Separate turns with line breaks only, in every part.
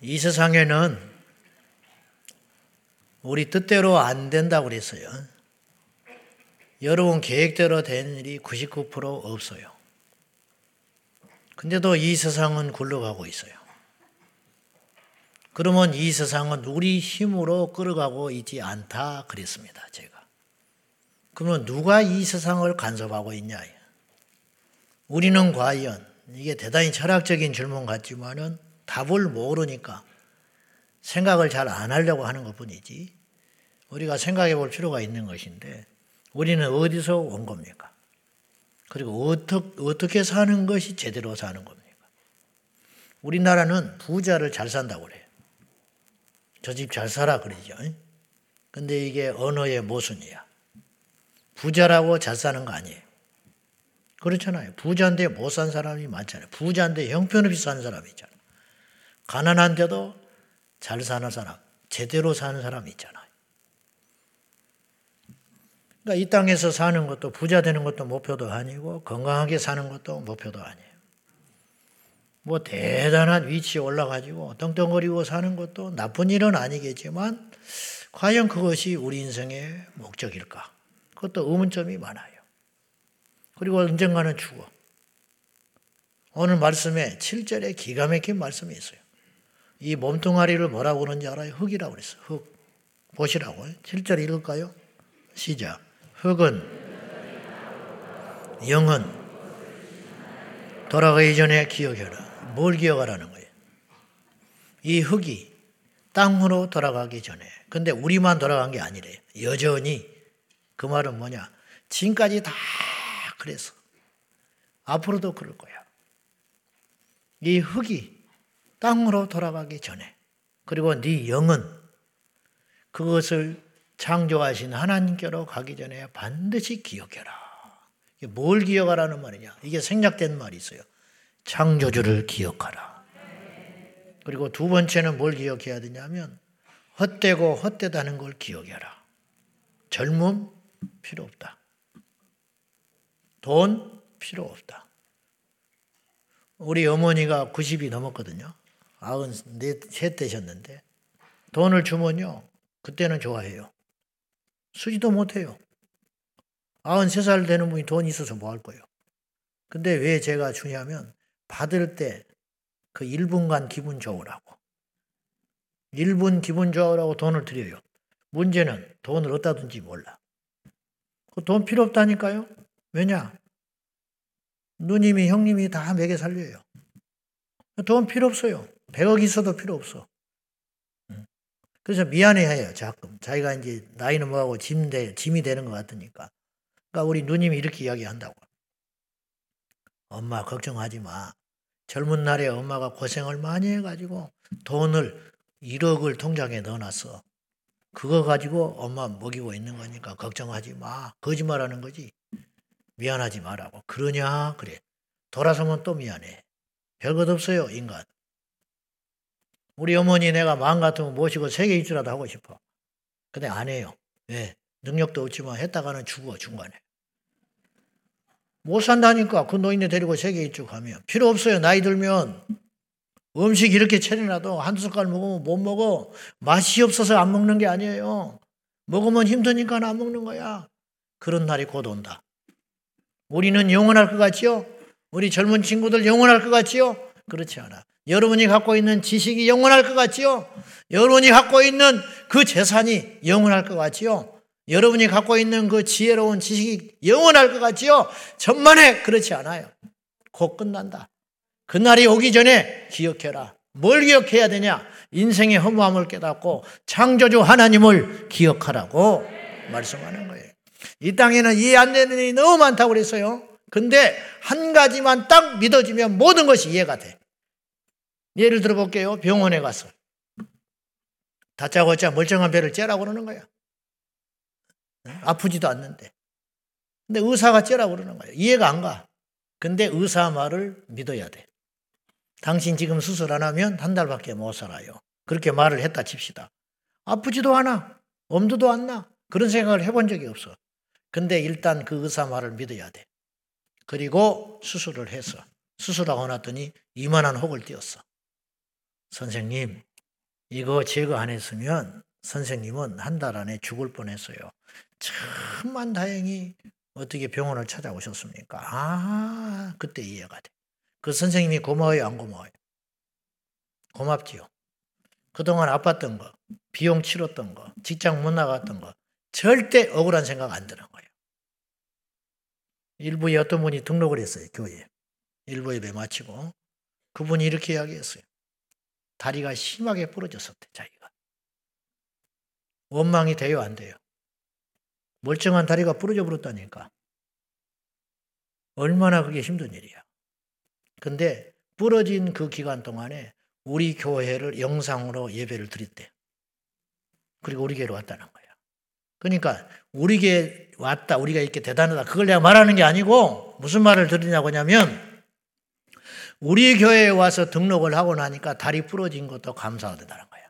이 세상에는 우리 뜻대로 안 된다고 그랬어요. 여러분 계획대로 된 일이 99% 없어요. 근데도 이 세상은 굴러가고 있어요. 그러면 이 세상은 우리 힘으로 끌어가고 있지 않다 그랬습니다. 제가. 그러면 누가 이 세상을 간섭하고 있냐? 우리는 과연 이게 대단히 철학적인 질문 같지만은 답을 모르니까 생각을 잘 안 하려고 하는 것 뿐이지 우리가 생각해 볼 필요가 있는 것인데 우리는 어디서 온 겁니까? 그리고 어떻게, 어떻게 사는 것이 제대로 사는 겁니까? 우리나라는 부자를 잘 산다고 그래요. 저 집 잘 살아 그러죠. 근데 이게 언어의 모순이야. 부자라고 잘 사는 거 아니에요. 그렇잖아요. 부자인데 못 산 사람이 많잖아요. 부자인데 형편없이 사는 사람이 있잖아요. 가난한데도 잘 사는 사람, 제대로 사는 사람이 있잖아요. 그러니까 이 땅에서 사는 것도 부자 되는 것도 목표도 아니고 건강하게 사는 것도 목표도 아니에요. 뭐 대단한 위치에 올라가지고 떵떵거리고 사는 것도 나쁜 일은 아니겠지만 과연 그것이 우리 인생의 목적일까? 그것도 의문점이 많아요. 그리고 언젠가는 죽어. 오늘 말씀에 7절에 기가 막힌 말씀이 있어요. 이 몸뚱아리를 뭐라고 그러는지 알아요? 흙이라고 그랬어요. 흙. 보시라고. 7절 읽을까요? 시작. 흙은 영은 돌아가기 전에 기억해라. 뭘 기억하라는 거예요? 이 흙이 땅으로 돌아가기 전에. 근데 우리만 돌아간 게 아니래요. 여전히 그 말은 뭐냐? 지금까지 다 그래서 앞으로도 그럴 거야. 이 흙이 땅으로 돌아가기 전에 그리고 네 영은 그것을 창조하신 하나님께로 가기 전에 반드시 기억해라. 뭘 기억하라는 말이냐? 이게 생략된 말이 있어요. 창조주를 기억하라. 그리고 두 번째는 뭘 기억해야 되냐면 헛되고 헛되다는 걸 기억해라. 젊음 필요 없다. 돈 필요 없다. 우리 어머니가 90이 넘었거든요. 94세 되셨는데 돈을 주면요. 그때는 좋아해요. 쓰지도 못해요. 93살 되는 분이 돈 있어서 뭐 할 거예요. 근데 왜 제가 주냐면 받을 때 그 1분간 기분 좋으라고. 1분 기분 좋으라고 돈을 드려요. 문제는 돈을 어디다 둔지 몰라. 그 돈 필요 없다니까요? 왜냐? 누님이, 형님이 다 매개 살려요. 돈 필요 없어요. 100억 있어도 필요 없어. 그래서 미안해 해요, 자끔. 자기가 이제 나이는 뭐하고 짐 돼, 짐이 되는 것 같으니까. 그러니까 우리 누님이 이렇게 이야기한다고. 엄마, 걱정하지 마. 젊은 날에 엄마가 고생을 많이 해가지고 돈을 1억을 통장에 넣어놨어. 그거 가지고 엄마 먹이고 있는 거니까 걱정하지 마. 거짓말하는 거지. 미안하지 말라고. 그러냐? 그래. 돌아서면 또 미안해. 별것 없어요, 인간. 우리 어머니 내가 마음 같으면 모시고 세계 일주라도 하고 싶어. 근데 안 해요. 왜? 능력도 없지만 했다가는 죽어, 중간에. 못 산다니까. 그 노인네 데리고 세계 일주 가면. 필요 없어요. 나이 들면. 음식 이렇게 차려놔도 한두 숟갈 먹으면 못 먹어. 맛이 없어서 안 먹는 게 아니에요. 먹으면 힘드니까 안 먹는 거야. 그런 날이 곧 온다. 우리는 영원할 것 같지요? 우리 젊은 친구들 영원할 것 같지요? 그렇지 않아. 여러분이 갖고 있는 지식이 영원할 것 같지요? 여러분이 갖고 있는 그 재산이 영원할 것 같지요? 여러분이 갖고 있는 그 지혜로운 지식이 영원할 것 같지요? 천만에 그렇지 않아요. 곧 끝난다. 그날이 오기 전에 기억해라. 뭘 기억해야 되냐? 인생의 허무함을 깨닫고 창조주 하나님을 기억하라고 말씀하는 거예요. 이 땅에는 이해 안 되는 일이 너무 많다고 그랬어요. 근데 한 가지만 딱 믿어지면 모든 것이 이해가 돼. 예를 들어 볼게요. 병원에 가서. 다짜고짜 멀쩡한 배를 째라고 그러는 거야. 아프지도 않는데. 근데 의사가 째라고 그러는 거야. 이해가 안 가. 근데 의사 말을 믿어야 돼. 당신 지금 수술 안 하면 한 달밖에 못 살아요. 그렇게 말을 했다 칩시다. 아프지도 않아. 엄두도 안 나. 그런 생각을 해본 적이 없어. 근데 일단 그 의사 말을 믿어야 돼. 그리고 수술을 해서 수술하고 났더니 이만한 혹을 띄었어. 선생님, 이거 제거 안 했으면 선생님은 한 달 안에 죽을 뻔했어요. 참만 다행히 어떻게 병원을 찾아오셨습니까? 아, 그때 이해가 돼. 그 선생님이 고마워요, 안 고마워요? 고맙지요. 그동안 아팠던 거, 비용 치렀던 거, 직장 못 나갔던 거, 절대 억울한 생각 안 드는 거예요. 일부에 어떤 분이 등록을 했어요, 교회에. 일부 예배 마치고. 그분이 이렇게 이야기했어요. 다리가 심하게 부러졌었대, 자기가. 원망이 돼요, 안 돼요? 멀쩡한 다리가 부러져 버렸다니까. 얼마나 그게 힘든 일이야. 근데 부러진 그 기간 동안에 우리 교회를 영상으로 예배를 드렸대. 그리고 우리 교회로 왔다는 거야. 그러니까 우리 교회 왔다, 우리가 이렇게 대단하다. 그걸 내가 말하는 게 아니고 무슨 말을 드리냐고 하냐면 우리 교회에 와서 등록을 하고 나니까 다리 부러진 것도 감사하다는 거야.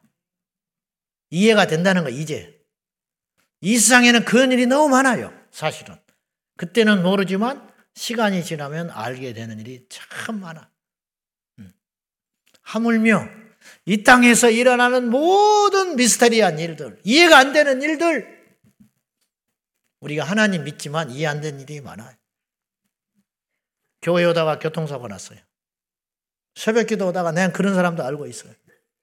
이해가 된다는 거 이제. 이 세상에는 그런 일이 너무 많아요. 사실은. 그때는 모르지만 시간이 지나면 알게 되는 일이 참 많아. 음. 하물며 이 땅에서 일어나는 모든 미스터리한 일들, 이해가 안 되는 일들, 우리가 하나님 믿지만 이해 안 되는 일이 많아요. 교회 오다가 교통사고 났어요. 새벽 기도 오다가 난 그런 사람도 알고 있어요.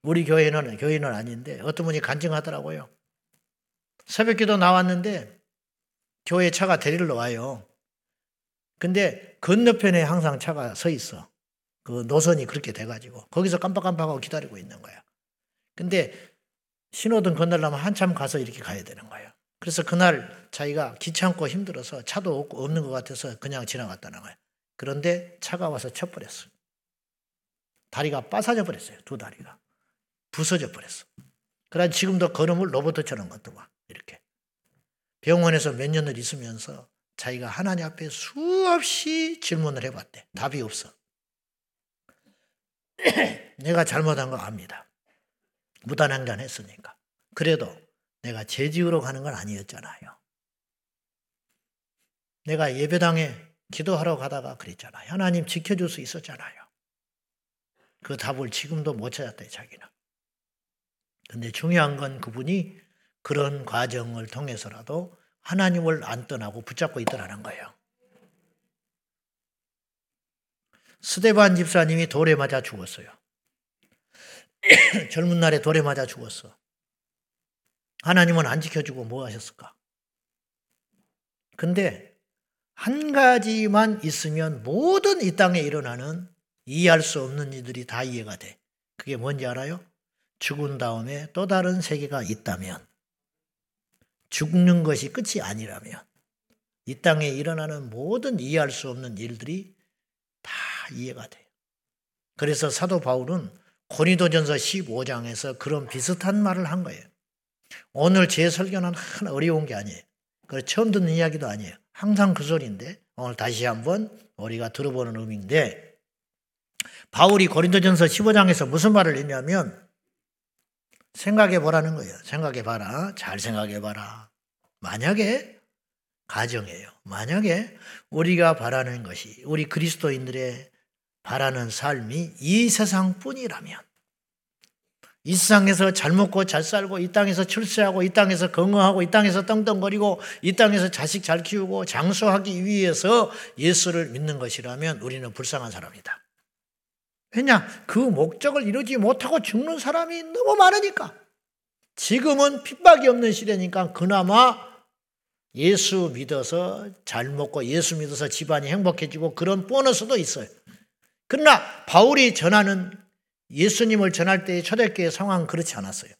우리 교회는, 교회는 아닌데 어떤 분이 간증하더라고요. 새벽 기도 나왔는데 교회 차가 데리러 와요. 근데 건너편에 항상 차가 서 있어. 그 노선이 그렇게 돼가지고 거기서 깜빡깜빡하고 기다리고 있는 거야. 근데 신호등 건너려면 한참 가서 이렇게 가야 되는 거예요. 그래서 그날 자기가 귀찮고 힘들어서 차도 없는 것 같아서 그냥 지나갔다는 거예요. 그런데 차가 와서 쳐버렸어. 다리가 빠사져 버렸어요. 두 다리가. 부서져 버렸어. 그래 지금도 걸음을 로봇처럼 걷더만 이렇게. 병원에서 몇 년을 있으면서 자기가 하나님 앞에 수없이 질문을 해봤대. 답이 없어. 내가 잘못한 거 압니다. 무단횡단 했으니까. 그래도 내가 죄지으로 가는 건 아니었잖아요. 내가 예배당에 기도하러 가다가 그랬잖아요. 하나님 지켜줄 수 있었잖아요. 그 답을 지금도 못 찾았대, 자기는. 근데 중요한 건 그분이 그런 과정을 통해서라도 하나님을 안 떠나고 붙잡고 있더라는 거예요. 스데반 집사님이 돌에 맞아 죽었어요. 젊은 날에 돌에 맞아 죽었어. 하나님은 안 지켜주고 뭐 하셨을까? 근데 한 가지만 있으면 모든 이 땅에 일어나는 이해할 수 없는 이들이 다 이해가 돼. 그게 뭔지 알아요? 죽은 다음에 또 다른 세계가 있다면 죽는 것이 끝이 아니라면 이 땅에 일어나는 모든 이해할 수 없는 일들이 다 이해가 돼요. 그래서 사도 바울은 고린도전서 15장에서 그런 비슷한 말을 한 거예요. 오늘 제 설교는 하나 어려운 게 아니에요. 그 처음 듣는 이야기도 아니에요. 항상 그 소리인데 오늘 다시 한번 우리가 들어보는 의미인데 바울이 고린도전서 15장에서 무슨 말을 했냐면 생각해 보라는 거예요. 생각해 봐라. 잘 생각해 봐라. 만약에 가정이에요. 만약에 우리가 바라는 것이 우리 그리스도인들의 바라는 삶이 이 세상뿐이라면 이 세상에서 잘 먹고 잘 살고 이 땅에서 출세하고 이 땅에서 건강하고 이 땅에서 떵떵거리고 이 땅에서 자식 잘 키우고 장수하기 위해서 예수를 믿는 것이라면 우리는 불쌍한 사람이다. 왜냐? 그 목적을 이루지 못하고 죽는 사람이 너무 많으니까. 지금은 핍박이 없는 시대니까 그나마 예수 믿어서 잘 먹고 예수 믿어서 집안이 행복해지고 그런 보너스도 있어요. 그러나 바울이 전하는 예수님을 전할 때의 초대교회 상황은 그렇지 않았어요.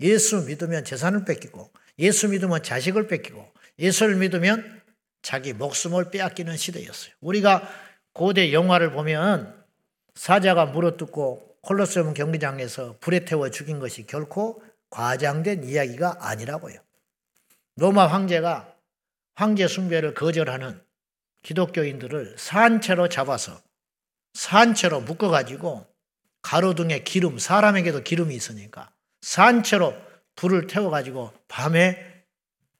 예수 믿으면 재산을 뺏기고 예수 믿으면 자식을 뺏기고 예수를 믿으면 자기 목숨을 빼앗기는 시대였어요. 우리가 고대 영화를 보면 사자가 물어뜯고 콜로세움 경기장에서 불에 태워 죽인 것이 결코 과장된 이야기가 아니라고요. 로마 황제가 황제 숭배를 거절하는 기독교인들을 산채로 잡아서 산채로 묶어가지고 가로등에 기름, 사람에게도 기름이 있으니까 산채로 불을 태워가지고 밤에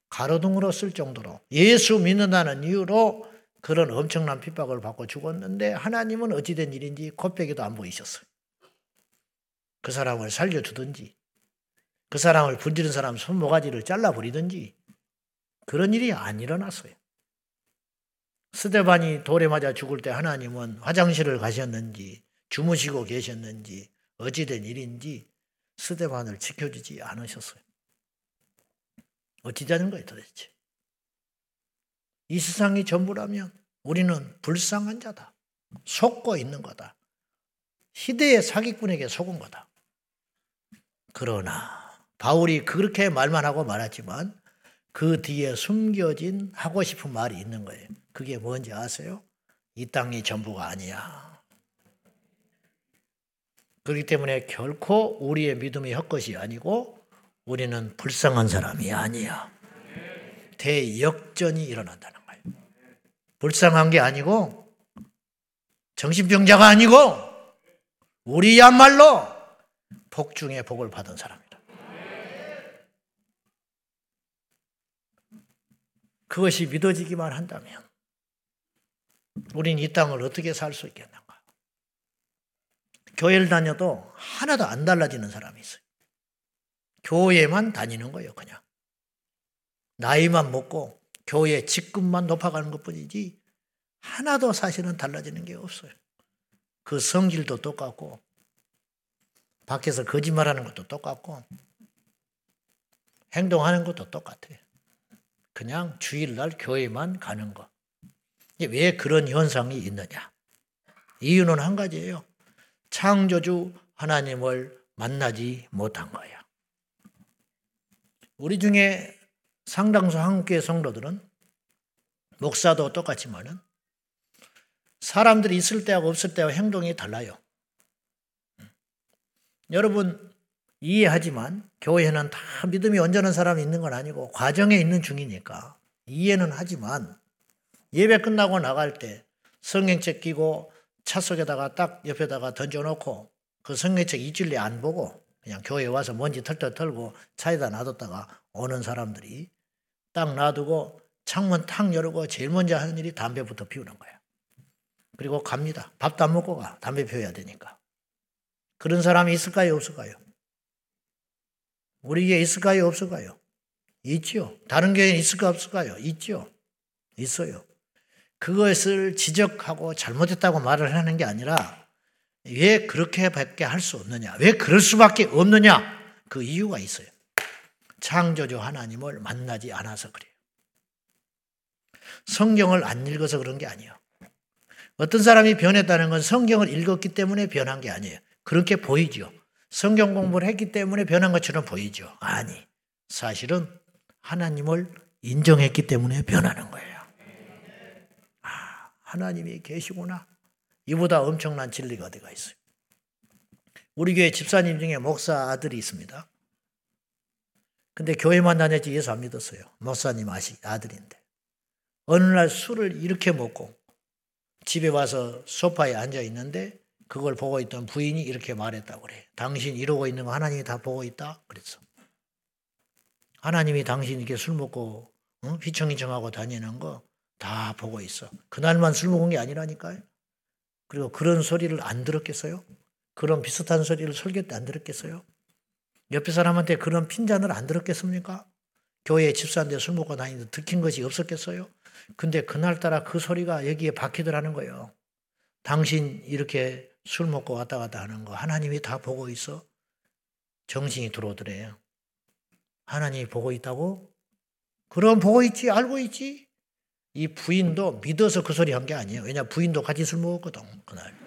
가로등으로 쓸 정도로 예수 믿는다는 이유로 그런 엄청난 핍박을 받고 죽었는데 하나님은 어찌된 일인지 곱빼기도 안 보이셨어요. 그 사람을 살려주든지 그 사람을 불지른 사람 손모가지를 잘라버리든지 그런 일이 안 일어났어요. 스테반이 돌에 맞아 죽을 때 하나님은 화장실을 가셨는지 주무시고 계셨는지 어찌된 일인지 스테반을 지켜주지 않으셨어요. 어찌되는 거예요 도대체. 이 세상이 전부라면 우리는 불쌍한 자다. 속고 있는 거다. 시대의 사기꾼에게 속은 거다. 그러나 바울이 그렇게 말만 하고 말았지만 그 뒤에 숨겨진 하고 싶은 말이 있는 거예요. 그게 뭔지 아세요? 이 땅이 전부가 아니야. 그렇기 때문에 결코 우리의 믿음이 헛것이 아니고 우리는 불쌍한 사람이 아니야. 대역전이 일어난다는. 불쌍한 게 아니고 정신병자가 아니고 우리야말로 복 중에 복을 받은 사람이다. 그것이 믿어지기만 한다면 우린 이 땅을 어떻게 살 수 있겠는가? 교회를 다녀도 하나도 안 달라지는 사람이 있어요. 교회만 다니는 거예요, 그냥. 나이만 먹고 교회 직급만 높아가는 것 뿐이지 하나도 사실은 달라지는 게 없어요. 그 성질도 똑같고 밖에서 거짓말하는 것도 똑같고 행동하는 것도 똑같아요. 그냥 주일날 교회만 가는 거. 왜 그런 현상이 있느냐? 이유는 한 가지예요. 창조주 하나님을 만나지 못한 거예요. 우리 중에 상당수 한국교회 성도들은 목사도 똑같지만은 사람들이 있을 때하고 없을 때와 행동이 달라요. 여러분 이해하지만 교회는 다 믿음이 온전한 사람이 있는 건 아니고 과정에 있는 중이니까 이해는 하지만 예배 끝나고 나갈 때 성경책 끼고 차 속에다가 딱 옆에다가 던져놓고 그 성경책 이줄리 안 보고 그냥 교회 와서 먼지 털털 털고 차에다 놔뒀다가 오는 사람들이 딱 놔두고 창문 탁 열고 제일 먼저 하는 일이 담배부터 피우는 거야. 그리고 갑니다. 밥도 안 먹고 가. 담배 피워야 되니까. 그런 사람이 있을까요? 없을까요? 우리에게 있을까요? 없을까요? 있죠. 다른 교회에 있을까 없을까요? 있죠. 있어요. 그것을 지적하고 잘못했다고 말을 하는 게 아니라 왜 그렇게밖에 할 수 없느냐? 왜 그럴 수밖에 없느냐? 그 이유가 있어요. 창조주 하나님을 만나지 않아서 그래요. 성경을 안 읽어서 그런 게 아니에요. 어떤 사람이 변했다는 건 성경을 읽었기 때문에 변한 게 아니에요. 그렇게 보이죠. 성경 공부를 했기 때문에 변한 것처럼 보이죠. 아니, 사실은 하나님을 인정했기 때문에 변하는 거예요. 하나님이 계시구나. 이보다 엄청난 진리가 어디가 있어요. 우리 교회 집사님 중에 목사 아들이 있습니다. 근데 교회만 다녔지 예수 안 믿었어요. 목사님 아시, 아들인데. 어느 날 술을 이렇게 먹고 집에 와서 소파에 앉아 있는데 그걸 보고 있던 부인이 이렇게 말했다고 그래. 당신 이러고 있는 거 하나님이 다 보고 있다? 그랬어. 하나님이 당신 이렇게 술 먹고 응? 휘청휘청하고 다니는 거 다 보고 있어. 그날만 술 먹은 게 아니라니까요. 그리고 그런 소리를 안 들었겠어요? 그런 비슷한 소리를 설교 때 안 들었겠어요? 옆에 사람한테 그런 핀잔을 안 들었겠습니까? 교회 집사인데 술 먹고 다니는데 들킨 것이 없었겠어요? 근데 그날따라 그 소리가 여기에 박히더라는 거예요. 당신 이렇게 술 먹고 왔다 갔다 하는 거 하나님이 다 보고 있어? 정신이 들어오더래요. 하나님이 보고 있다고? 그럼 보고 있지, 알고 있지. 이 부인도 믿어서 그 소리 한 게 아니에요. 왜냐 부인도 같이 술 먹었거든 그날.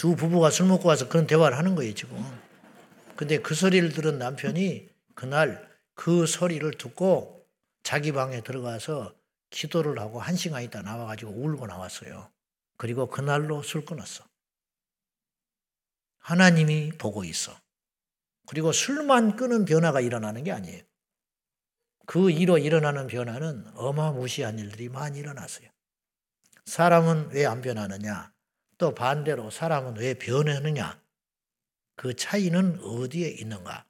두 부부가 술 먹고 와서 그런 대화를 하는 거예요 지금. 근데 그 소리를 들은 남편이 그날 그 소리를 듣고 자기 방에 들어가서 기도를 하고 한 시간 있다 나와가지고 울고 나왔어요. 그리고 그날로 술 끊었어. 하나님이 보고 있어. 그리고 술만 끊은 변화가 일어나는 게 아니에요. 그 이로 일어나는 변화는 어마무시한 일들이 많이 일어났어요. 사람은 왜 안 변하느냐? 또 반대로 사람은 왜 변하느냐? 그 차이는 어디에 있는가?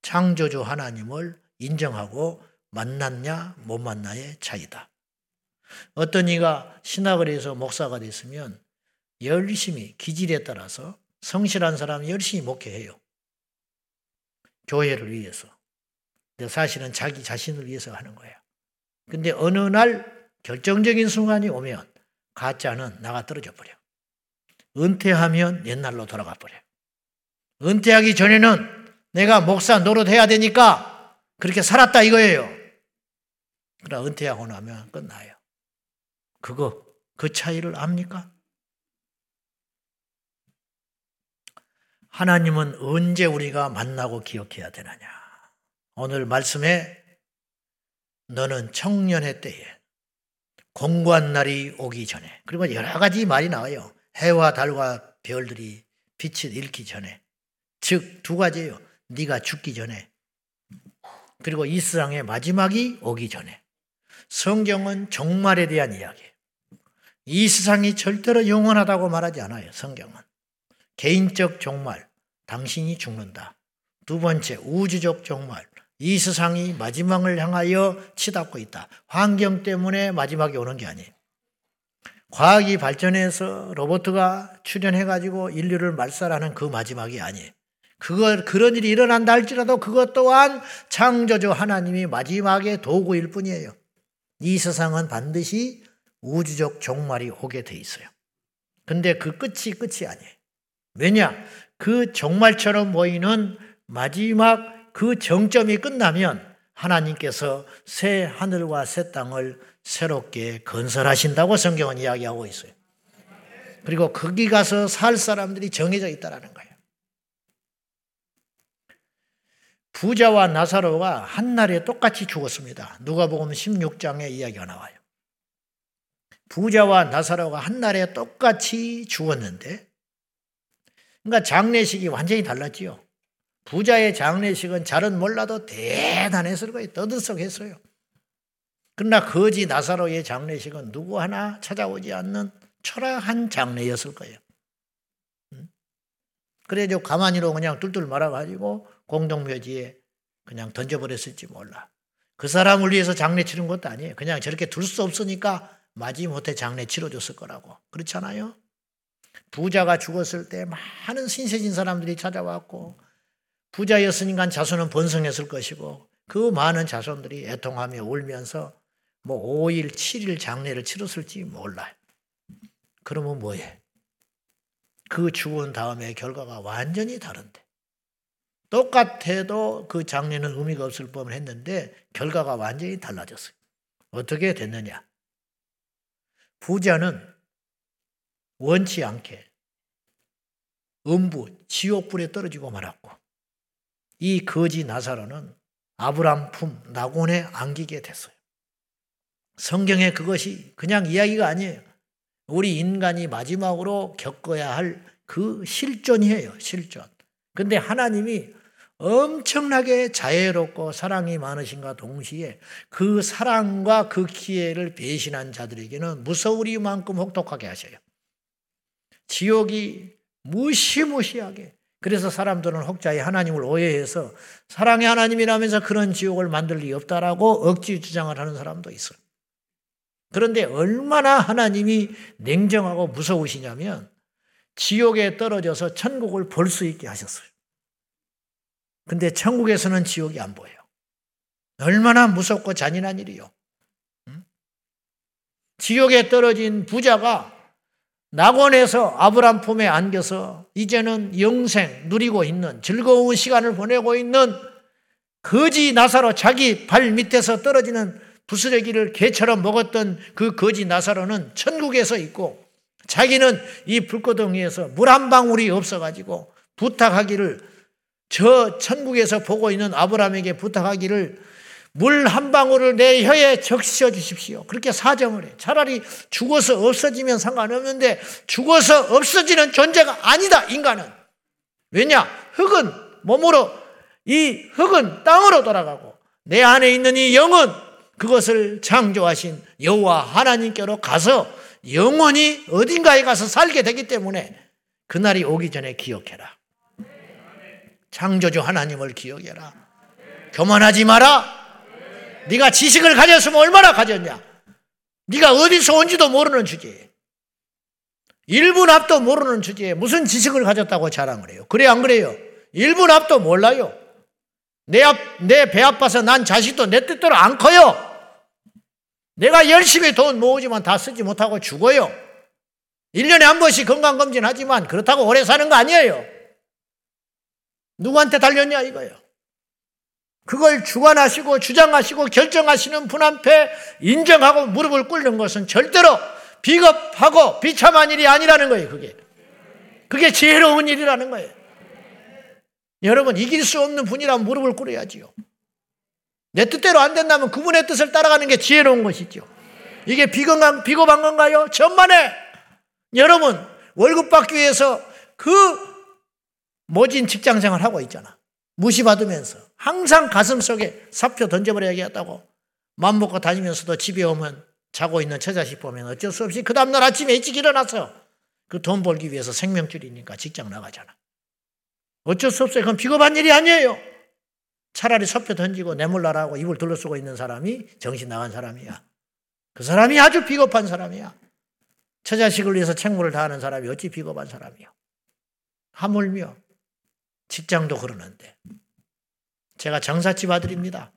창조주 하나님을 인정하고 만났냐 못 만나의 차이다. 어떤 이가 신학을 해서 목사가 됐으면 열심히 기질에 따라서 성실한 사람이 열심히 목회해요. 교회를 위해서. 근데 사실은 자기 자신을 위해서 하는 거예요. 근데 어느 날 결정적인 순간이 오면 가짜는 나가 떨어져 버려. 은퇴하면 옛날로 돌아가 버려. 은퇴하기 전에는 내가 목사 노릇해야 되니까 그렇게 살았다 이거예요. 그러나 은퇴하고 나면 끝나요. 그거 그 차이를 압니까? 하나님은 언제 우리가 만나고 기억해야 되느냐? 오늘 말씀에 너는 청년의 때에 공고한 날이 오기 전에 그리고 여러 가지 말이 나와요. 해와 달과 별들이 빛을 잃기 전에 즉 두 가지예요. 네가 죽기 전에 그리고 이 세상의 마지막이 오기 전에 성경은 종말에 대한 이야기. 이 세상이 절대로 영원하다고 말하지 않아요. 성경은 개인적 종말, 당신이 죽는다. 두 번째 우주적 종말, 이 세상이 마지막을 향하여 치닫고 있다. 환경 때문에 마지막이 오는 게 아니에요. 과학이 발전해서 로봇가 출현해가지고 인류를 말살하는 그 마지막이 아니에요. 그걸, 그런 일이 일어난다 할지라도 그것 또한 창조주 하나님이 마지막의 도구일 뿐이에요. 이 세상은 반드시 우주적 종말이 오게 돼 있어요. 근데 그 끝이 끝이 아니에요. 왜냐? 그 종말처럼 보이는 마지막 그 정점이 끝나면 하나님께서 새 하늘과 새 땅을 새롭게 건설하신다고 성경은 이야기하고 있어요. 그리고 거기 가서 살 사람들이 정해져 있다라는 거예요. 부자와 나사로가 한날에 똑같이 죽었습니다. 누가복음 16장에 이야기가 나와요. 부자와 나사로가 한날에 똑같이 죽었는데 그러니까 장례식이 완전히 달랐지요. 부자의 장례식은 잘은 몰라도 대단했을 거예요. 떠들썩했어요. 그러나 거지 나사로의 장례식은 누구 하나 찾아오지 않는 초라한 장례였을 거예요. 그래서 가만히로 그냥 뚫뚫 말아가지고 공동묘지에 그냥 던져버렸을지 몰라. 그 사람을 위해서 장례 치른 것도 아니에요. 그냥 저렇게 둘 수 없으니까 마지못해 장례 치러줬을 거라고. 그렇잖아요? 부자가 죽었을 때 많은 신세진 사람들이 찾아왔고 부자였으니까 자손은 번성했을 것이고 그 많은 자손들이 애통하며 울면서 뭐 5일, 7일 장례를 치렀을지 몰라요. 그러면 뭐해? 그 죽은 다음에 결과가 완전히 다른데. 똑같아도 그 장례는 의미가 없을 뻔 했는데 결과가 완전히 달라졌어요. 어떻게 됐느냐? 부자는 원치 않게 음부, 지옥불에 떨어지고 말았고 이 거지 나사로는 아브람 품 낙원에 안기게 됐어요. 성경에 그것이 그냥 이야기가 아니에요. 우리 인간이 마지막으로 겪어야 할 그 실존이에요. 실존. 근데 하나님이 엄청나게 자애롭고 사랑이 많으신가 동시에 그 사랑과 그 기회를 배신한 자들에게는 무서우리만큼 혹독하게 하셔요. 지옥이 무시무시하게 그래서 사람들은 혹자의 하나님을 오해해서 사랑의 하나님이라면서 그런 지옥을 만들 리 없다라고 억지 주장을 하는 사람도 있어요. 그런데 얼마나 하나님이 냉정하고 무서우시냐면 지옥에 떨어져서 천국을 볼 수 있게 하셨어요. 근데 천국에서는 지옥이 안 보여요. 얼마나 무섭고 잔인한 일이요. 지옥에 떨어진 부자가 낙원에서 아브람 품에 안겨서 이제는 영생 누리고 있는 즐거운 시간을 보내고 있는 거지 나사로 자기 발 밑에서 떨어지는 부스러기를 개처럼 먹었던 그 거지 나사로는 천국에서 있고 자기는 이 불꽃덩이에서 물 한 방울이 없어가지고 부탁하기를 저 천국에서 보고 있는 아브라함에게 부탁하기를 물 한 방울을 내 혀에 적셔 주십시오. 그렇게 사정을 해. 차라리 죽어서 없어지면 상관없는데 죽어서 없어지는 존재가 아니다, 인간은. 왜냐? 흙은 몸으로, 이 흙은 땅으로 돌아가고 내 안에 있는 이 영은 그것을 창조하신 여호와 하나님께로 가서 영원히 어딘가에 가서 살게 되기 때문에 그날이 오기 전에 기억해라. 창조주 하나님을 기억해라. 교만하지 마라. 네가 지식을 가졌으면 얼마나 가졌냐? 네가 어디서 온지도 모르는 주제에 1분 앞도 모르는 주제에 무슨 지식을 가졌다고 자랑을 해요. 그래 안 그래요? 1분 앞도 몰라요. 내, 앞, 내 배 아파서 난 자식도 내 뜻대로 안 커요. 내가 열심히 돈 모으지만 다 쓰지 못하고 죽어요. 1년에 한 번씩 건강검진 하지만 그렇다고 오래 사는 거 아니에요. 누구한테 달렸냐 이거예요. 그걸 주관하시고 주장하시고 결정하시는 분 앞에 인정하고 무릎을 꿇는 것은 절대로 비겁하고 비참한 일이 아니라는 거예요, 그게. 그게 지혜로운 일이라는 거예요. 여러분, 이길 수 없는 분이라면 무릎을 꿇어야지요. 내 뜻대로 안 된다면 그분의 뜻을 따라가는 게 지혜로운 것이죠. 이게 비겁한, 비겁한 건가요? 천만에! 여러분, 월급 받기 위해서 그 모진 직장 생활 하고 있잖아. 무시받으면서. 항상 가슴 속에 사표 던져버려야겠다고. 맘 먹고 다니면서도 집에 오면 자고 있는 처자식 보면 어쩔 수 없이 그 다음날 아침에 일찍 일어나서 그 돈 벌기 위해서 생명줄이니까 직장 나가잖아. 어쩔 수 없어요. 그건 비겁한 일이 아니에요. 차라리 섭표 던지고 뇌물나라고 입을 둘러쓰고 있는 사람이 정신 나간 사람이야. 그 사람이 아주 비겁한 사람이야. 처자식을 위해서 책무를 다하는 사람이 어찌 비겁한 사람이야. 하물며 직장도 그러는데 제가 장사집 아들입니다.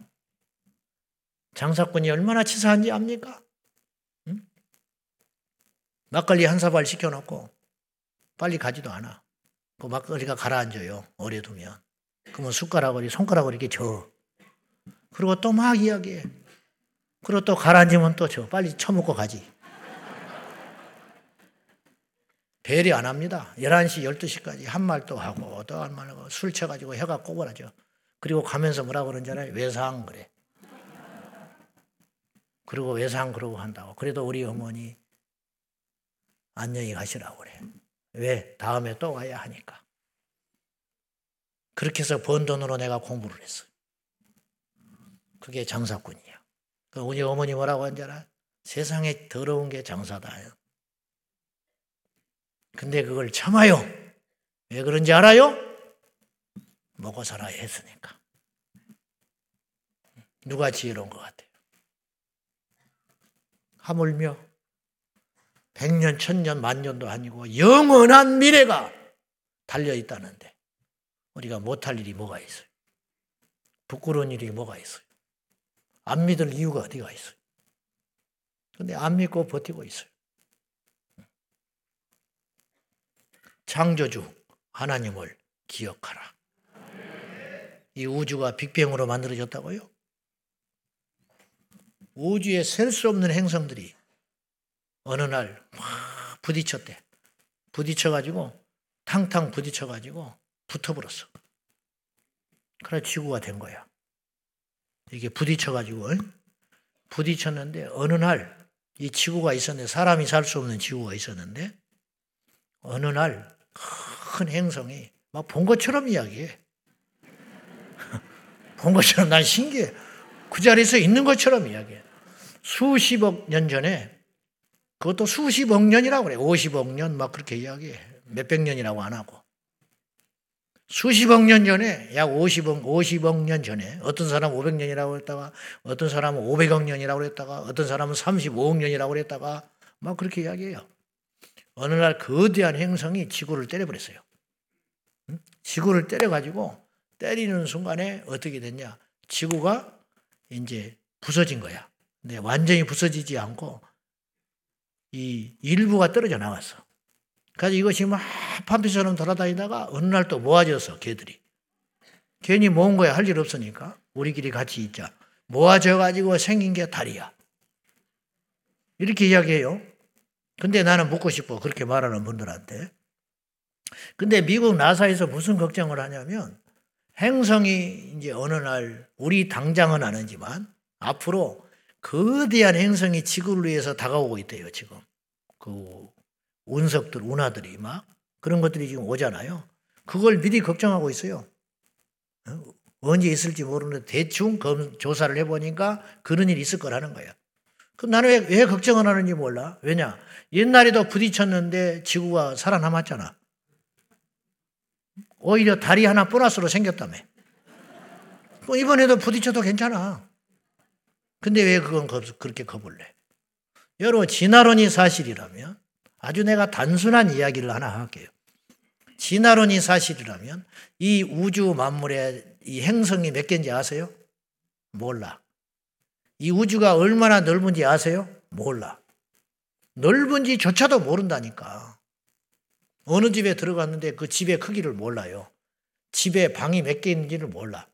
장사꾼이 얼마나 치사한지 압니까? 막걸리 한 사발 시켜놓고 빨리 가지도 않아. 그 막걸리가 가라앉아요. 오래 두면. 그러면 숟가락을, 손가락을 이렇게 줘. 그리고 또 막 이야기해. 그리고 또 가라앉으면 또 줘. 빨리 처먹고 가지. 배려 안 합니다. 11시, 12시까지 한 말 또 하고 또 한 말 하고 술 쳐가지고 혀가 꼬부라져. 그리고 가면서 뭐라 그러는잖아요. 외상 그래. 그리고 외상 그러고 한다고. 그래도 우리 어머니 안녕히 가시라고 그래. 왜? 다음에 또 와야 하니까. 그렇게 해서 번 돈으로 내가 공부를 했어. 그게 장사꾼이야. 그 우리 어머니 뭐라고 한지 알아? 세상에 더러운 게 장사다. 근데 그걸 참아요. 왜 그런지 알아요? 먹고 살아야 했으니까. 누가 지혜로운 것 같아요? 하물며 백년, 천년, 만년도 아니고 영원한 미래가 달려 있다는데 우리가 못할 일이 뭐가 있어요? 부끄러운 일이 뭐가 있어요? 안 믿을 이유가 어디가 있어요? 근데 안 믿고 버티고 있어요. 창조주 하나님을 기억하라. 이 우주가 빅뱅으로 만들어졌다고요? 우주에 셀 수 없는 행성들이 어느 날 막 부딪혔대. 부딪혀가지고 탕탕 부딪혀가지고 붙어버렸어. 그래 지구가 된 거야. 이게 부딪혀가지고 부딪혔는데 어느 날 이 지구가 있었는데 사람이 살 수 없는 지구가 있었는데 어느 날 큰 행성이 막 본 것처럼 이야기해. 본 것처럼 난 신기해. 그 자리에서 있는 것처럼 이야기해. 수십억 년 전에 그것도 수십억 년이라고 그래. 50억 년 막 그렇게 이야기해. 몇백 년이라고 안 하고. 수십억 년 전에 약 50억, 50억 년 전에 어떤 사람은 500년이라고 했다가 어떤 사람은 500억 년이라고 했다가 어떤 사람은 35억 년이라고 했다가 막 그렇게 이야기해요. 어느 날 거대한 행성이 지구를 때려버렸어요. 지구를 때려가지고 때리는 순간에 어떻게 됐냐. 지구가 이제 부서진 거야. 근데 완전히 부서지지 않고 이 일부가 떨어져 나왔어. 그래서 이것이 막 판피처럼 돌아다니다가 어느 날 또 모아져서 개들이. 괜히 모은 거야. 할 일 없으니까. 우리끼리 같이 있자. 모아져 가지고 생긴 게 다리야. 이렇게 이야기해요. 근데 나는 묻고 싶어. 그렇게 말하는 분들한테. 근데 미국 나사에서 무슨 걱정을 하냐면 행성이 이제 어느 날 우리 당장은 아니지만 앞으로 거대한 행성이 지구를 위해서 다가오고 있대요, 지금. 그 운석들, 운하들이 막 그런 것들이 지금 오잖아요. 그걸 미리 걱정하고 있어요. 어? 언제 있을지 모르는데 대충 검, 조사를 해보니까 그런 일이 있을 거라는 거야. 그럼 나는 왜, 왜 걱정을 하는지 몰라? 왜냐? 옛날에도 부딪혔는데 지구가 살아남았잖아. 오히려 다리 하나 보너스로 생겼다며. 이번에도 부딪혀도 괜찮아. 근데 왜 그건 그렇게 겁을 내? 여러분, 진화론이 사실이라면 아주 내가 단순한 이야기를 하나 할게요. 진화론이 사실이라면 이 우주 만물의 이 행성이 몇 개인지 아세요? 몰라. 이 우주가 얼마나 넓은지 아세요? 몰라. 넓은지조차도 모른다니까. 어느 집에 들어갔는데 그 집의 크기를 몰라요. 집에 방이 몇 개 있는지를 몰라.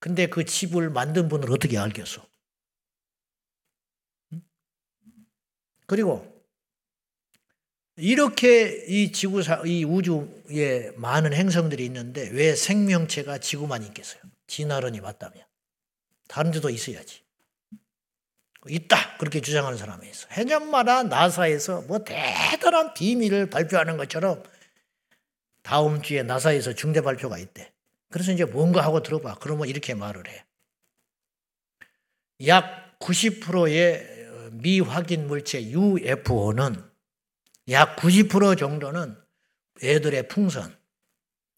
근데 그 집을 만든 분을 어떻게 알겠어? 그리고 이렇게 이 지구사, 이 우주에 많은 행성들이 있는데 왜 생명체가 지구만 있겠어요? 진화론이 맞다면. 다른 데도 있어야지. 있다. 그렇게 주장하는 사람이 있어. 해년마다 나사에서 뭐 대단한 비밀을 발표하는 것처럼 다음 주에 나사에서 중대 발표가 있대. 그래서 이제 뭔가 하고 들어봐. 그러면 이렇게 말을 해. 약 90%의 미확인 물체 UFO는 약 90% 정도는 애들의 풍선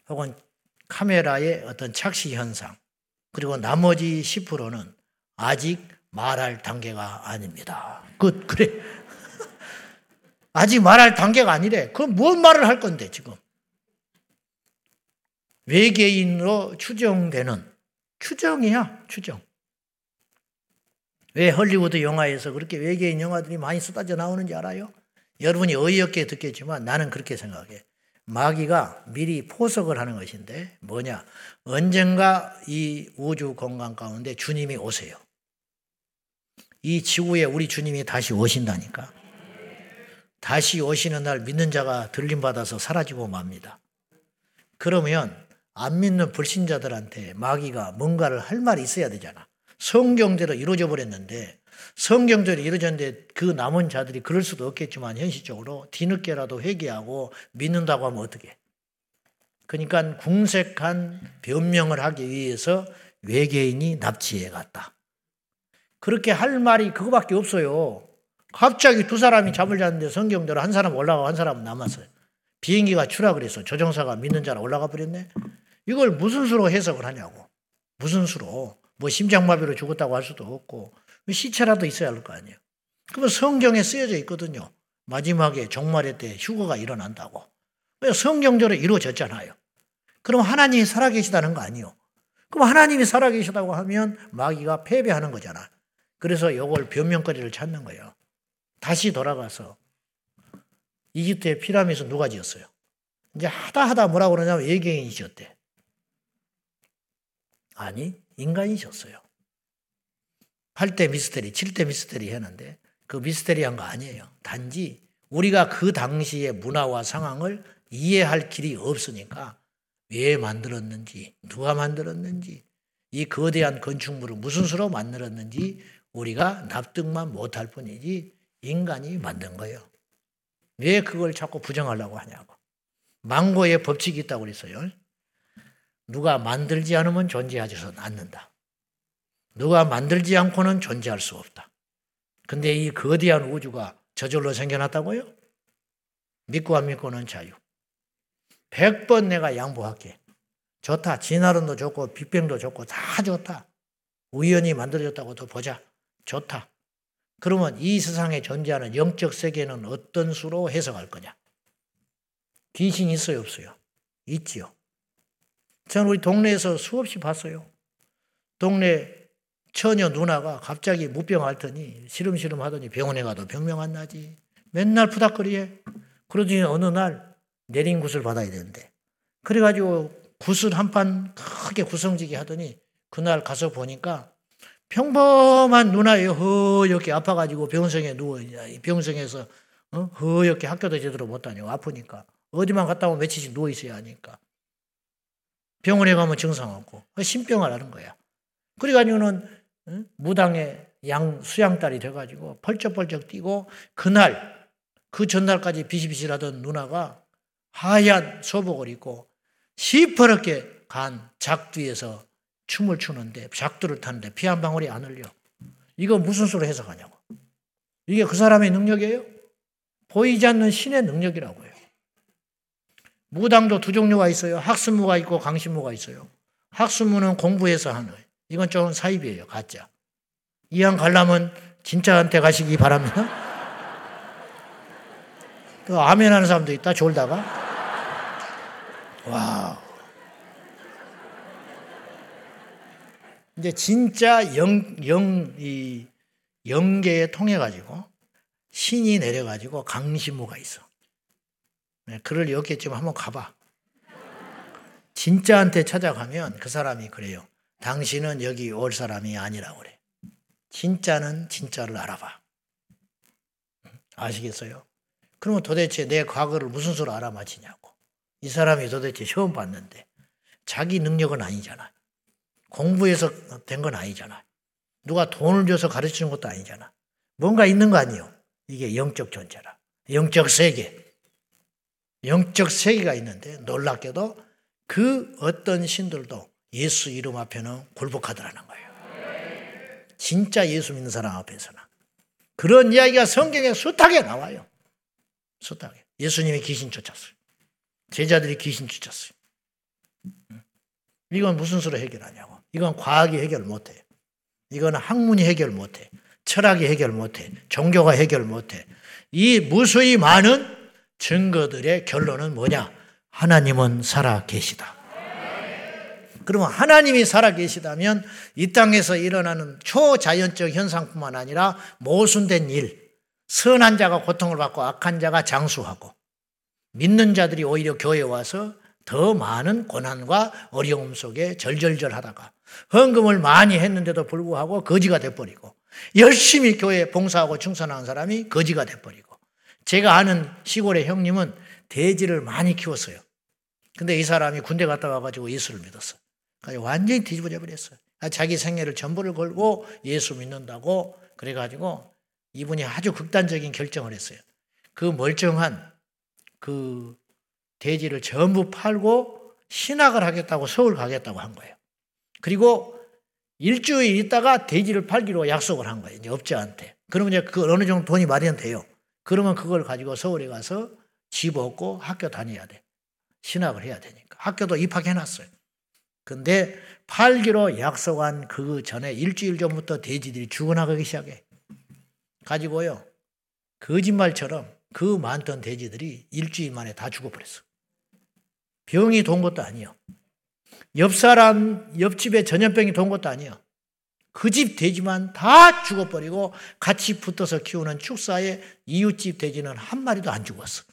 혹은 카메라의 어떤 착시 현상 그리고 나머지 10%는 아직 말할 단계가 아닙니다. 그 그래 아직 말할 단계가 아니래. 그럼 뭔 말을 할 건데 지금 외계인으로 추정되는 추정이야 추정. 왜 헐리우드 영화에서 그렇게 외계인 영화들이 많이 쏟아져 나오는지 알아요? 여러분이 어이없게 듣겠지만 나는 그렇게 생각해. 마귀가 미리 포석을 하는 것인데 뭐냐? 언젠가 이 우주 공간 가운데 주님이 오세요. 이 지구에 우리 주님이 다시 오신다니까. 다시 오시는 날 믿는 자가 들림 받아서 사라지고 맙니다. 그러면 안 믿는 불신자들한테 마귀가 뭔가를 할 말이 있어야 되잖아. 성경대로 이루어져 버렸는데 성경대로 이루어졌는데 그 남은 자들이 그럴 수도 없겠지만 현실적으로 뒤늦게라도 회개하고 믿는다고 하면 어떻게? 그러니까 궁색한 변명을 하기 위해서 외계인이 납치해 갔다. 그렇게 할 말이 그거밖에 없어요. 갑자기 두 사람이 잡을 잤는데 성경대로 한 사람 올라가고 한 사람은 남았어요. 비행기가 추락을 해서 조종사가 믿는 자라 올라가 버렸네. 이걸 무슨 수로 해석을 하냐고. 무슨 수로. 뭐 심장마비로 죽었다고 할 수도 없고 시체라도 있어야 할 거 아니에요. 그러면 성경에 쓰여져 있거든요. 마지막에 종말의 때 휴거가 일어난다고. 성경대로 이루어졌잖아요. 그럼 하나님이 살아계시다는 거 아니에요. 그럼 하나님이 살아계시다고 하면 마귀가 패배하는 거잖아. 그래서 이걸 변명거리를 찾는 거예요. 다시 돌아가서 이집트의 피라미드 누가 지었어요? 이제 하다 하다 뭐라고 그러냐면 외계인이 지었대. 아니, 인간이 졌어요. 8대 미스테리, 7대 미스테리 했는데 그 미스테리한 거 아니에요. 단지 우리가 그 당시의 문화와 상황을 이해할 길이 없으니까 왜 만들었는지, 누가 만들었는지, 이 거대한 건축물을 무슨 수로 만들었는지 우리가 납득만 못할 뿐이지 인간이 만든 거예요. 왜 그걸 자꾸 부정하려고 하냐고. 망고의 법칙이 있다고 그랬어요. 누가 만들지 않으면 존재하지는 않는다. 누가 만들지 않고는 존재할 수 없다. 근데 이 거대한 우주가 저절로 생겨났다고요? 믿고 안 믿고는 자유. 100번 내가 양보할게. 좋다. 진화론도 좋고 빅뱅도 좋고 다 좋다. 우연히 만들어졌다고도 보자. 좋다. 그러면 이 세상에 존재하는 영적 세계는 어떤 수로 해석할 거냐? 귀신 있어요, 없어요? 있지요. 저는 우리 동네에서 수없이 봤어요. 동네 처녀 누나가 갑자기 무병 앓더니 시름시름 하더니 병원에 가도 병명 안 나지. 맨날 푸닥거리해. 그러더니 어느 날 내린 굿을 받아야 되는데. 그래가지고 굿을 한 판 크게 구성지게 하더니 그날 가서 보니까 평범한 누나예요. 허옇게 아파가지고 병성에 누워, 병성에서 어? 허옇게 학교도 제대로 못 다녀. 아프니까. 어디만 갔다 오면 며칠씩 누워 있어야 하니까. 병원에 가면 증상 없고. 신병을 하는 거야. 그래가지고는 무당의 양 수양딸이 돼가지고 펄쩍펄쩍 뛰고 그날 그 전날까지 비실비실하던 누나가 하얀 소복을 입고 시퍼렇게 간 작두에서 춤을 추는데 작두를 타는데 피 한 방울이 안 흘려. 이거 무슨 수로 해석하냐고. 이게 그 사람의 능력이에요? 보이지 않는 신의 능력이라고 해요. 무당도 두 종류가 있어요. 학습무가 있고 강신무가 있어요. 학습무는 공부해서 하는 거예요. 이건 좀 사입이에요. 가짜. 이왕 가려면 진짜한테 가시기 바랍니다. 또 아멘 하는 사람도 있다, 졸다가. 와. 이제 진짜 영, 영, 이, 영계에 통해가지고 신이 내려가지고 강신무가 있어. 네, 그럴 여기쯤 한번 가봐. 진짜한테 찾아가면 그 사람이 그래요. 당신은 여기 올 사람이 아니라고 그래. 진짜는 진짜를 알아봐. 아시겠어요? 그러면 도대체 내 과거를 무슨 수로 알아맞히냐고. 이 사람이 도대체 처음 봤는데 자기 능력은 아니잖아. 공부해서 된 건 아니잖아. 누가 돈을 줘서 가르치는 것도 아니잖아. 뭔가 있는 거 아니에요. 이게 영적 존재라. 영적 세계. 영적 세계가 있는데 놀랍게도 그 어떤 신들도 예수 이름 앞에는 굴복하더라는 거예요. 진짜 예수 믿는 사람 앞에서는. 그런 이야기가 성경에 숱하게 나와요. 숱하게. 예수님이 귀신 쫓았어요. 제자들이 귀신 쫓았어요. 이건 무슨 수로 해결하냐고. 이건 과학이 해결 못해. 이건 학문이 해결 못해. 철학이 해결 못해. 종교가 해결 못해. 이 무수히 많은 증거들의 결론은 뭐냐? 하나님은 살아 계시다. 그러면 하나님이 살아 계시다면 이 땅에서 일어나는 초자연적 현상뿐만 아니라 모순된 일, 선한 자가 고통을 받고 악한 자가 장수하고 믿는 자들이 오히려 교회에 와서 더 많은 고난과 어려움 속에 절절절 하다가 헌금을 많이 했는데도 불구하고 거지가 돼버리고 열심히 교회에 봉사하고 충성하는 사람이 거지가 돼버리고 제가 아는 시골의 형님은 돼지를 많이 키웠어요. 근데 이 사람이 군대 갔다 와가지고 예수를 믿었어. 완전히 뒤집어져 버렸어요. 자기 생애를 전부를 걸고 예수 믿는다고 그래가지고 이분이 아주 극단적인 결정을 했어요. 그 멀쩡한 그 돼지를 전부 팔고 신학을 하겠다고 서울 가겠다고 한 거예요. 그리고 일주일 있다가 돼지를 팔기로 약속을 한 거예요. 이제 업자한테. 그러면 이제 그 어느 정도 돈이 마련돼요. 그러면 그걸 가지고 서울에 가서 집 얻고 학교 다녀야 돼. 신학을 해야 되니까. 학교도 입학해놨어요. 근데 팔기로 약속한 그 전에 일주일 전부터 돼지들이 죽어나가기 시작해. 가지고요. 거짓말처럼 그 많던 돼지들이 일주일 만에 다 죽어버렸어. 병이 돈 것도 아니요. 옆 사람, 옆집에 전염병이 돈 것도 아니요. 그집 돼지만 다 죽어버리고 같이 붙어서 키우는 축사에 이웃집 돼지는 한 마리도 안 죽었어.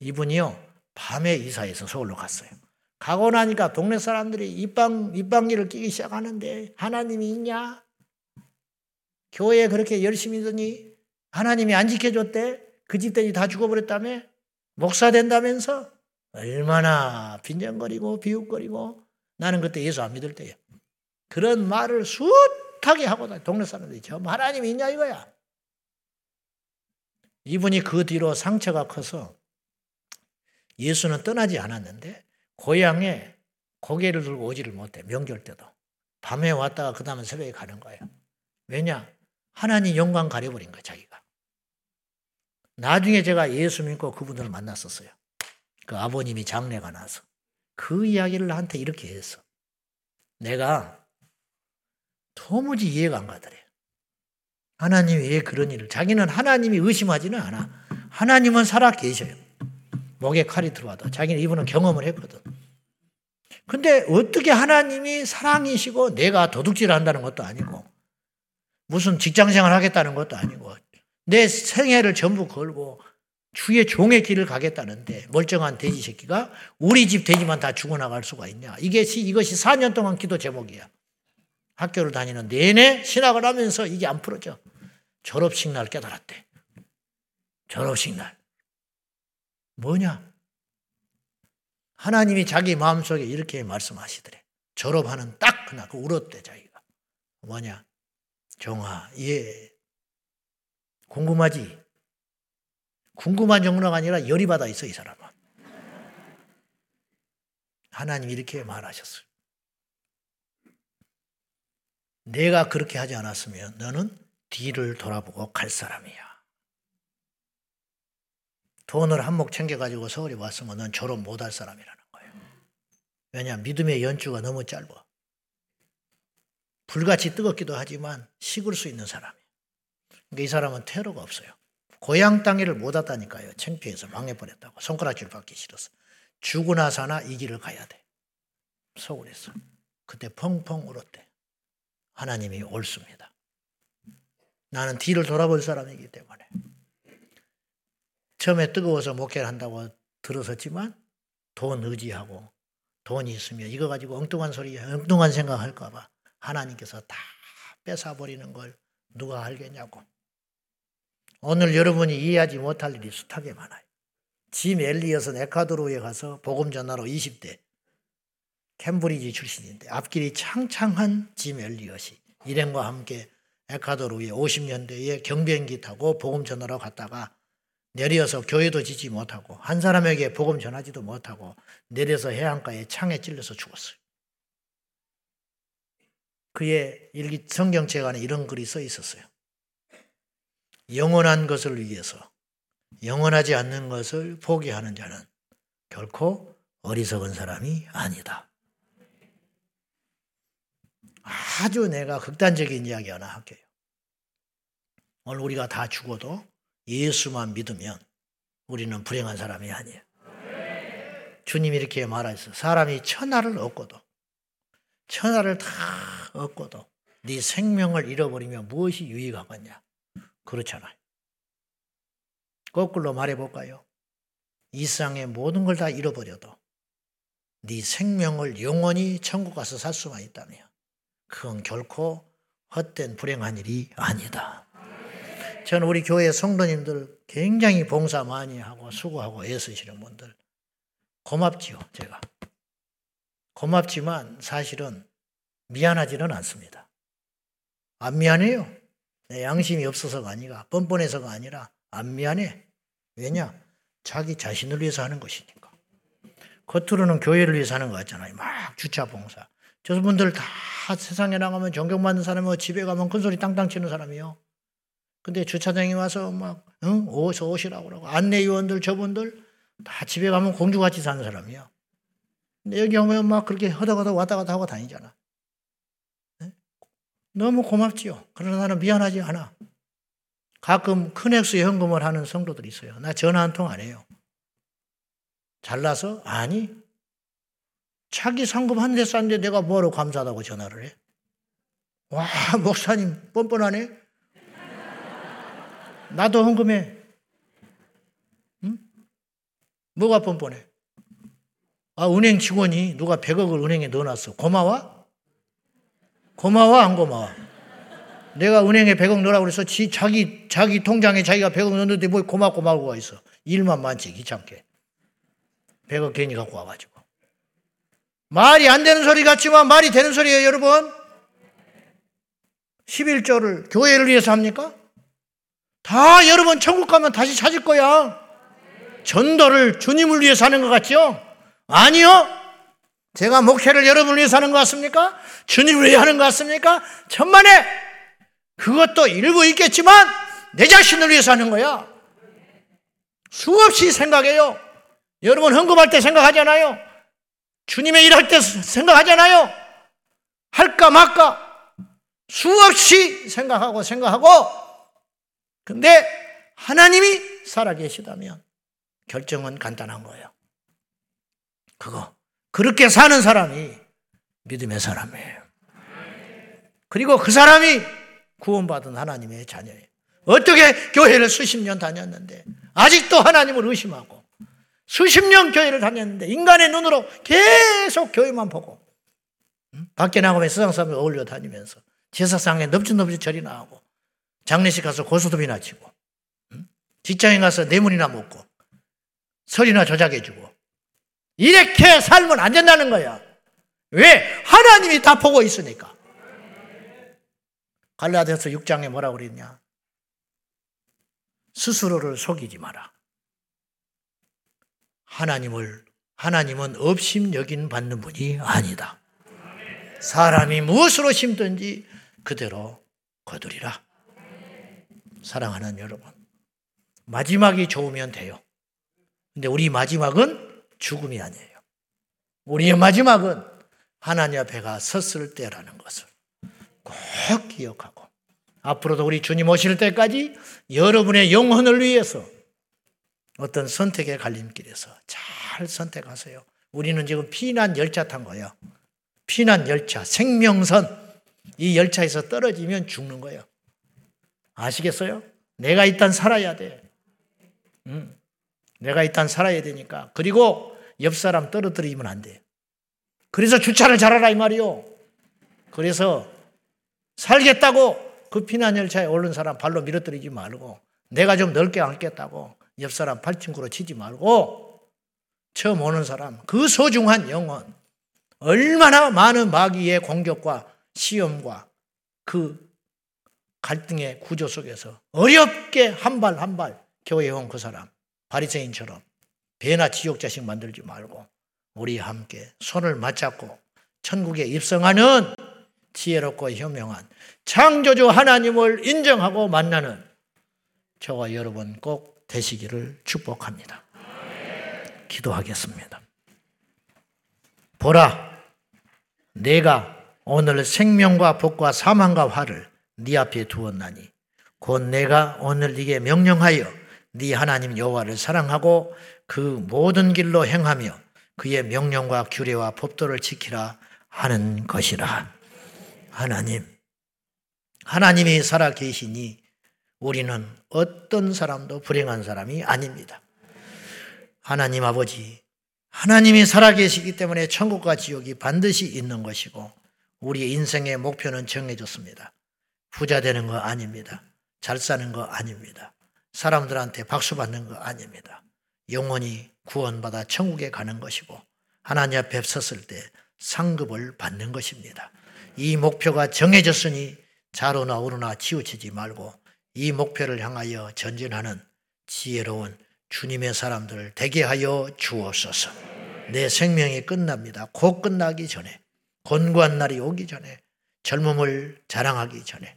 이분이요, 밤에 이사해서 서울로 갔어요. 가고 나니까 동네 사람들이 입방, 입방기를 끼기 시작하는데 하나님이 있냐? 교회에 그렇게 열심히 더니 하나님이 안 지켜줬대? 그 집들이 다 죽어버렸다며? 목사 된다면서? 얼마나 빈정거리고 비웃거리고 나는 그때 예수 안 믿을 때야. 그런 말을 숱하게 하고 다 동네 사람들이 저 하나님이 있냐 이거야. 이분이 그 뒤로 상처가 커서 예수는 떠나지 않았는데 고향에 고개를 들고 오지를 못해 명절 때도 밤에 왔다가 그 다음에 새벽에 가는 거예요. 왜냐? 하나님 영광 가려버린 거야 자기가. 나중에 제가 예수 믿고 그분들을 만났었어요. 그 아버님이 장례가 나서 그 이야기를 나한테 이렇게 했어. 내가 도무지 이해가 안 가더래. 하나님이 왜 그런 일을 자기는 하나님이 의심하지는 않아. 하나님은 살아 계셔요. 목에 칼이 들어와도 자기는 이분은 경험을 했거든. 근데 어떻게 하나님이 사랑이시고 내가 도둑질 한다는 것도 아니고 무슨 직장 생활 하겠다는 것도 아니고 내 생애를 전부 걸고 주의 종의 길을 가겠다는데 멀쩡한 돼지 새끼가 우리 집 돼지만 다 죽어나갈 수가 있냐. 이게, 이것이 4년 동안 기도 제목이야. 학교를 다니는 내내 신학을 하면서 이게 안 풀어져. 졸업식 날 깨달았대. 졸업식 날. 뭐냐? 하나님이 자기 마음속에 이렇게 말씀하시더래. 졸업하는 딱 그날 그 울었대 자기가. 뭐냐? 종아, 예. 궁금하지? 궁금한 정도가 아니라 열이 받아 있어, 이 사람은. 하나님 이렇게 말하셨어요. 내가 그렇게 하지 않았으면 너는 뒤를 돌아보고 갈 사람이야. 돈을 한몫 챙겨가지고 서울에 왔으면 넌 졸업 못할 사람이라는 거예요. 왜냐, 믿음의 연주가 너무 짧아. 불같이 뜨겁기도 하지만 식을 수 있는 사람이에요. 그러니까 이 사람은 테러가 없어요. 고향 땅에를 못 왔다니까요. 창피해서 망해버렸다고. 손가락질 받기 싫어서. 죽으나 사나 이 길을 가야 돼. 서울에서. 그때 펑펑 울었대. 하나님이 옳습니다. 나는 뒤를 돌아볼 사람이기 때문에. 처음에 뜨거워서 목회를 한다고 들었었지만 돈 의지하고 돈이 있으면 이거 가지고 엉뚱한 소리, 엉뚱한 생각할까봐 하나님께서 다 뺏어버리는 걸 누가 알겠냐고. 오늘 여러분이 이해하지 못할 일이 숱하게 많아요. 짐 엘리엇은 에콰도르에 가서 복음 전하러 20대 캠브리지 출신인데 앞길이 창창한 짐 엘리엇이 일행과 함께 에콰도르에 50년대에 경비행기 타고 복음 전하러 갔다가 내려서 교회도 지지 못하고 한 사람에게 복음 전하지도 못하고 내려서 해안가에 창에 찔려서 죽었어요. 그의 일기 성경책 안에 이런 글이 써 있었어요. 영원한 것을 위해서 영원하지 않는 것을 포기하는 자는 결코 어리석은 사람이 아니다. 아주 내가 극단적인 이야기 하나 할게요. 오늘 우리가 다 죽어도 예수만 믿으면 우리는 불행한 사람이 아니에요. 주님이 이렇게 말하셨어. 사람이 천하를 얻고도 천하를 다 얻고도 네 생명을 잃어버리면 무엇이 유익하겠냐? 그렇잖아요. 거꾸로 말해볼까요? 이 세상의 모든 걸 다 잃어버려도 네 생명을 영원히 천국 가서 살 수만 있다면 그건 결코 헛된 불행한 일이 아니다. 저는 우리 교회 성도님들 굉장히 봉사 많이 하고 수고하고 애쓰시는 분들 고맙지요, 제가. 고맙지만 사실은 미안하지는 않습니다. 안 미안해요. 내 양심이 없어서가 아니라 뻔뻔해서가 아니라 안 미안해. 왜냐? 자기 자신을 위해서 하는 것이니까. 겉으로는 교회를 위해서 하는 것 같잖아요. 막 주차 봉사. 저분들 다 세상에 나가면 존경받는 사람이고 집에 가면 큰 소리 땅땅 치는 사람이요. 근데 주차장에 와서 막, 응? 어서 오시라고 그러고. 안내위원들, 저분들 다 집에 가면 공주같이 사는 사람이요. 근데 여기 오면 막 그렇게 허다허다 왔다 갔다 하고 다니잖아. 네? 너무 고맙지요. 그러나 나는 미안하지 않아. 가끔 큰 액수의 현금을 하는 성도들이 있어요. 나 전화 한 통 안 해요. 잘나서? 아니. 자기 상금 한대 쌌는데 내가 뭐로 감사하다고 전화를 해? 와, 목사님, 뻔뻔하네? 나도 헌금해. 응? 뭐가 뻔뻔해? 아, 은행 직원이 누가 100억을 은행에 넣어놨어. 고마워? 고마워, 안 고마워? 내가 은행에 100억 넣으라고 그래서 지, 자기, 자기 통장에 자기가 100억 넣었는데 뭐 고맙고 말고가 있어. 일만 많지, 귀찮게. 100억 괜히 갖고 와가지고. 말이 안 되는 소리 같지만 말이 되는 소리예요, 여러분. 11조를 교회를 위해서 합니까? 다 여러분 천국 가면 다시 찾을 거야. 전도를 주님을 위해서 하는 것 같죠? 아니요. 제가 목회를 여러분을 위해서 하는 것 같습니까? 주님을 위해 하는 것 같습니까? 천만에 그것도 일부 있겠지만 내 자신을 위해서 하는 거야. 수없이 생각해요. 여러분 헌금할 때 생각하잖아요. 주님의 일할 때 생각하잖아요. 할까 말까 수없이 생각하고 생각하고 근데 하나님이 살아계시다면 결정은 간단한 거예요. 그거 그렇게 사는 사람이 믿음의 사람이에요. 그리고 그 사람이 구원받은 하나님의 자녀예요. 어떻게 교회를 수십 년 다녔는데 아직도 하나님을 의심하고 수십 년 교회를 다녔는데 인간의 눈으로 계속 교회만 보고 밖에 나가면 세상 사람을 어울려 다니면서 제사상에 넙죽넙죽 절이 나오고 장례식 가서 고소톱이나 치고 직장에 가서 뇌물이나 먹고 설이나 조작해주고 이렇게 살면 안 된다는 거야. 왜? 하나님이 다 보고 있으니까. 갈라디아서 6장에 뭐라 그랬냐? 스스로를 속이지 마라. 하나님을 하나님은 업심 여긴 받는 분이 아니다. 사람이 무엇으로 심든지 그대로 거두리라. 사랑하는 여러분. 마지막이 좋으면 돼요. 근데 우리 마지막은 죽음이 아니에요. 우리의 마지막은 하나님 앞에 가 섰을 때라는 것을 꼭 기억하고 앞으로도 우리 주님 오실 때까지 여러분의 영혼을 위해서 어떤 선택의 갈림길에서 잘 선택하세요. 우리는 지금 피난 열차 탄 거예요. 피난 열차, 생명선. 이 열차에서 떨어지면 죽는 거예요. 아시겠어요? 내가 일단 살아야 돼. 응. 내가 일단 살아야 되니까. 그리고 옆 사람 떨어뜨리면 안 돼. 그래서 주차를 잘하라 이 말이요. 그래서 살겠다고 그 피난 열차에 오른 사람 발로 밀어뜨리지 말고 내가 좀 넓게 앉겠다고 옆 사람 팔친구로 치지 말고 처음 오는 사람 그 소중한 영혼 얼마나 많은 마귀의 공격과 시험과 그 갈등의 구조 속에서 어렵게 한 발 한 발 교회에 온 그 사람 바리새인처럼 배나 지옥 자식 만들지 말고 우리 함께 손을 맞잡고 천국에 입성하는 지혜롭고 현명한 창조주 하나님을 인정하고 만나는 저와 여러분 꼭 되시기를 축복합니다. 기도하겠습니다. 보라, 내가 오늘 생명과 복과 사망과 화를 네 앞에 두었나니 곧 내가 오늘 네게 명령하여 네 하나님 여호와를 사랑하고 그 모든 길로 행하며 그의 명령과 규례와 법도를 지키라 하는 것이라. 하나님, 하나님이 살아 계시니 우리는 어떤 사람도 불행한 사람이 아닙니다. 하나님 아버지, 하나님이 살아 계시기 때문에 천국과 지옥이 반드시 있는 것이고 우리의 인생의 목표는 정해졌습니다. 부자 되는 거 아닙니다. 잘 사는 거 아닙니다. 사람들한테 박수 받는 거 아닙니다. 영원히 구원받아 천국에 가는 것이고 하나님 앞에 섰을 때 상급을 받는 것입니다. 이 목표가 정해졌으니 자로나 우로나 치우치지 말고 이 목표를 향하여 전진하는 지혜로운 주님의 사람들 되게 하여 주옵소서. 내 생명이 끝납니다. 곧 끝나기 전에, 권고한 날이 오기 전에, 젊음을 자랑하기 전에,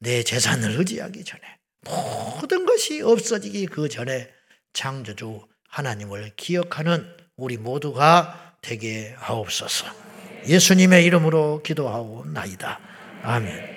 내 재산을 의지하기 전에, 모든 것이 없어지기 그 전에 창조주 하나님을 기억하는 우리 모두가 되게 하옵소서. 예수님의 이름으로 기도하옵나이다. 아멘.